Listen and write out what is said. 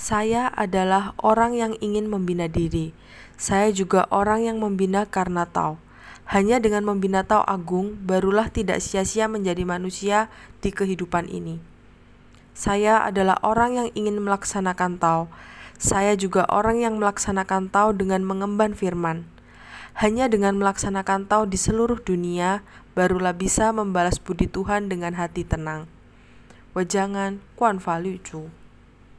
Saya adalah orang yang ingin membina diri. Saya juga orang yang membina karena tahu. Hanya dengan membina tahu agung, barulah tidak sia-sia menjadi manusia di kehidupan ini. Saya adalah orang yang ingin melaksanakan tahu. Saya juga orang yang melaksanakan tahu dengan mengemban firman. Hanya dengan melaksanakan tahu di seluruh dunia, barulah bisa membalas budi Tuhan dengan hati tenang. Wajangan Kuan